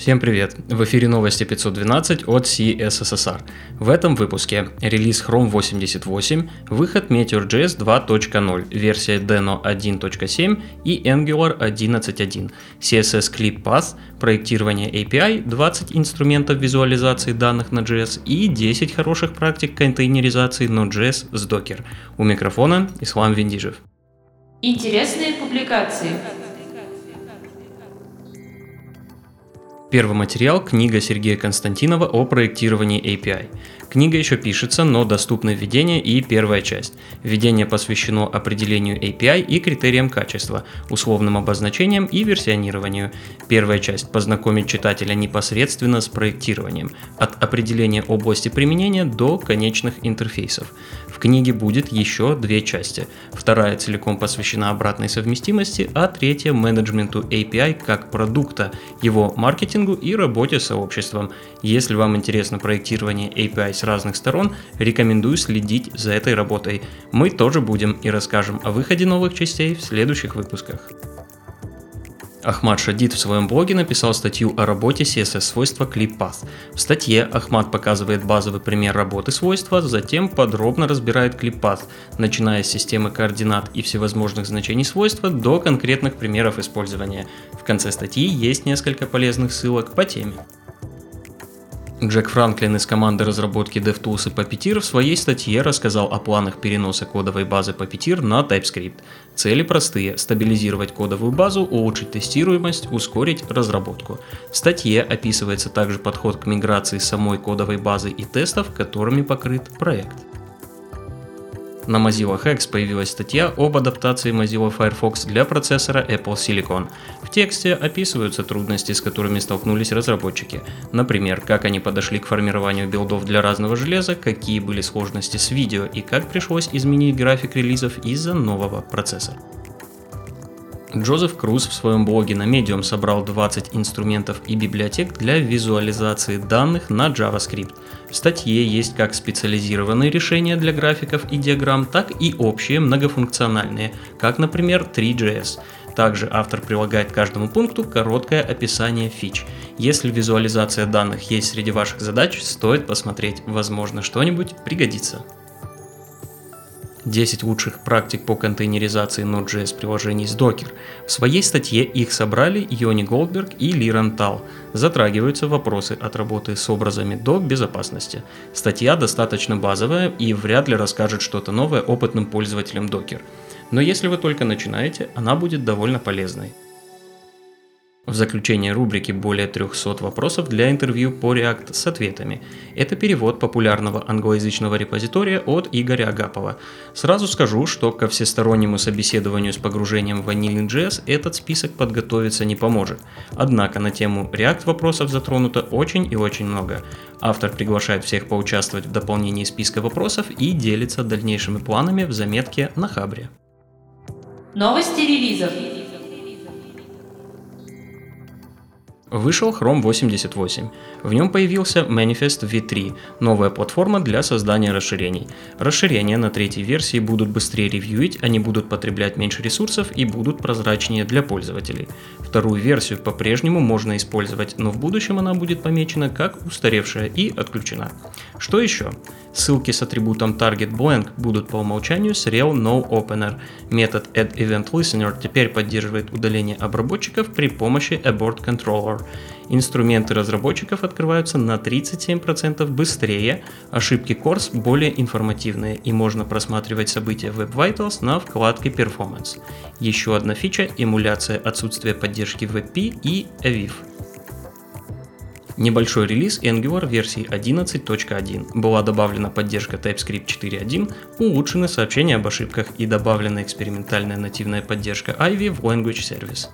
Всем привет! В эфире новости 512 от CSSR. В этом выпуске релиз Chrome 88, выход Meteor.js 2.0, версия Deno 1.7 и Angular 11.1, CSS Clip Path, проектирование API, 20 инструментов визуализации данных на JS и 10 хороших практик контейнеризации Node.js с Docker. У микрофона Ислам Виндижев. Интересные публикации. Первый материал – книга Сергея Константинова о проектировании API. Книга еще пишется, но доступны введение и первая часть. Введение посвящено определению API и критериям качества, условным обозначениям и версионированию. Первая часть познакомит читателя непосредственно с проектированием, от определения области применения до конечных интерфейсов. Книге будет еще две части. Вторая целиком посвящена обратной совместимости, а третья менеджменту API как продукта, его маркетингу и работе с сообществом. Если вам интересно проектирование API с разных сторон, рекомендую следить за этой работой. Мы тоже будем и расскажем о выходе новых частей в следующих выпусках. Ахмад Шадид в своем блоге написал статью о работе CSS-свойства ClipPath. В статье Ахмад показывает базовый пример работы свойства, затем подробно разбирает ClipPath, начиная с системы координат и всевозможных значений свойства до конкретных примеров использования. В конце статьи есть несколько полезных ссылок по теме. Джек Франклин из команды разработки DevTools и Puppeteer в своей статье рассказал о планах переноса кодовой базы Puppeteer на TypeScript. Цели простые – стабилизировать кодовую базу, улучшить тестируемость, ускорить разработку. В статье описывается также подход к миграции самой кодовой базы и тестов, которыми покрыт проект. На Mozilla Hacks появилась статья об адаптации Mozilla Firefox для процессора Apple Silicon. В тексте описываются трудности, с которыми столкнулись разработчики. Например, как они подошли к формированию билдов для разного железа, какие были сложности с видео и как пришлось изменить график релизов из-за нового процессора. Джозеф Круз в своем блоге на Medium собрал 20 инструментов и библиотек для визуализации данных на JavaScript. В статье есть как специализированные решения для графиков и диаграмм, так и общие многофункциональные, как, например, 3JS. Также автор прилагает к каждому пункту короткое описание фич. Если визуализация данных есть среди ваших задач, стоит посмотреть, возможно что-нибудь пригодится. 10 лучших практик по контейнеризации Node.js приложений с Docker. В своей статье их собрали Йони Голдберг и Лиран Тал. Затрагиваются вопросы от работы с образами до безопасности. Статья достаточно базовая и вряд ли расскажет что-то новое опытным пользователям Docker. Но если вы только начинаете, она будет довольно полезной. В заключение рубрики более 300 вопросов для интервью по React с ответами. Это перевод популярного англоязычного репозитория от Игоря Агапова. Сразу скажу, что ко всестороннему собеседованию с погружением в Vanilla.js этот список подготовиться не поможет. Однако на тему React вопросов затронуто очень и очень много. Автор приглашает всех поучаствовать в дополнении списка вопросов и делится дальнейшими планами в заметке на Хабре. Новости релизов. Вышел Chrome 88. В нем появился Manifest V3, новая платформа для создания расширений. Расширения на третьей версии будут быстрее ревьюить, они будут потреблять меньше ресурсов и будут прозрачнее для пользователей. Вторую версию по-прежнему можно использовать, но в будущем она будет помечена как устаревшая и отключена. Что еще? Ссылки с атрибутом target будут по умолчанию с rel noOpener. Метод addEventListener теперь поддерживает удаление обработчиков при помощи abort controller. Инструменты разработчиков открываются на 37% быстрее, ошибки Course более информативные и можно просматривать события Web Vitals на вкладке Performance. Еще одна фича – эмуляция отсутствия поддержки WebP и AVIF. Небольшой релиз Angular версии 11.1. Была добавлена поддержка TypeScript 4.1, улучшены сообщения об ошибках и добавлена экспериментальная нативная поддержка Ivy в Language Service.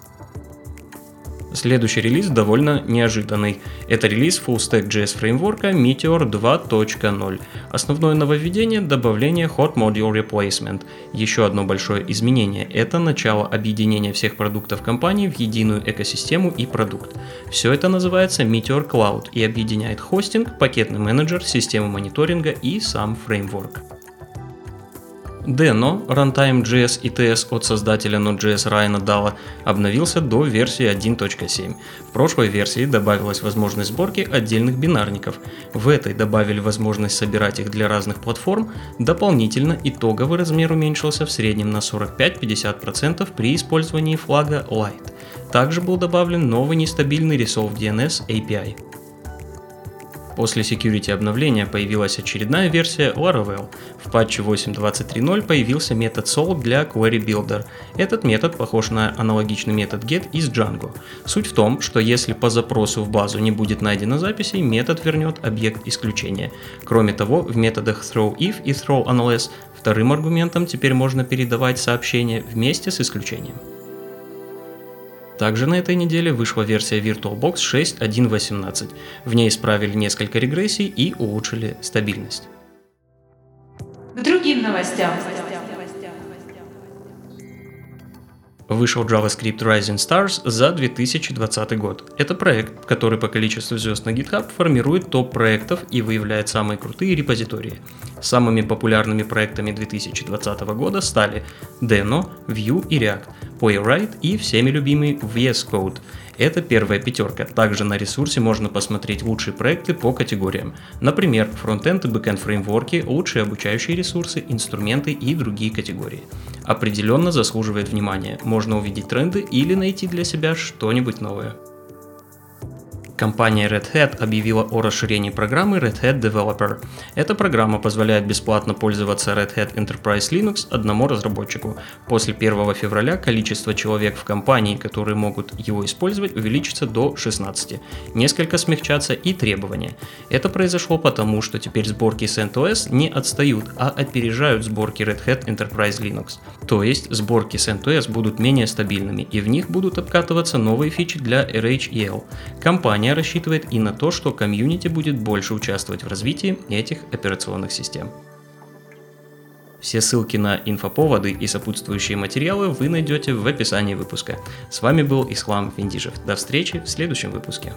Следующий релиз довольно неожиданный. Это релиз Full Stack JS фреймворка Meteor 2.0. Основное нововведение – добавление Hot Module Replacement. Еще одно большое изменение – это начало объединения всех продуктов компании в единую экосистему и продукт. Все это называется Meteor Cloud и объединяет хостинг, пакетный менеджер, систему мониторинга и сам фреймворк. Deno, Runtime JS ETS от создателя Node.js Райана Дала, обновился до версии 1.7. В прошлой версии добавилась возможность сборки отдельных бинарников. В этой добавили возможность собирать их для разных платформ. Дополнительно итоговый размер уменьшился в среднем на 45-50% при использовании флага Light. Также был добавлен новый нестабильный Resolve DNS API. После security обновления появилась очередная версия Laravel. В патче 8.23.0 появился метод solve для Query Builder. Этот метод похож на аналогичный метод get из Django. Суть в том, что если по запросу в базу не будет найдено записей, метод вернет объект исключения. Кроме того, в методах throwIf и throwUnless вторым аргументом теперь можно передавать сообщение вместе с исключением. Также на этой неделе вышла версия VirtualBox 6.1.18. В ней исправили несколько регрессий и улучшили стабильность. К другим новостям. Вышел JavaScript Rising Stars за 2020 год. Это проект, который по количеству звезд на GitHub формирует топ проектов и выявляет самые крутые репозитории. Самыми популярными проектами 2020 года стали Deno, Vue и React, Playwright и всеми любимый VS Code. Это первая пятерка. Также на ресурсе можно посмотреть лучшие проекты по категориям. Например, фронтенд и бэкенд фреймворки, лучшие обучающие ресурсы, инструменты и другие категории. Определенно заслуживает внимания. Можно увидеть тренды или найти для себя что-нибудь новое. Компания Red Hat объявила о расширении программы Red Hat Developer. Эта программа позволяет бесплатно пользоваться Red Hat Enterprise Linux одному разработчику. После 1 февраля количество человек в компании, которые могут его использовать, увеличится до 16. Несколько смягчатся и требования. Это произошло потому, что теперь сборки CentOS не отстают, а опережают сборки Red Hat Enterprise Linux. То есть сборки CentOS будут менее стабильными и в них будут обкатываться новые фичи для RHEL. Компания Компания рассчитывает и на то, что комьюнити будет больше участвовать в развитии этих операционных систем. Все ссылки на инфоповоды и сопутствующие материалы вы найдете в описании выпуска. С вами был Ислам Виндижев. До встречи в следующем выпуске.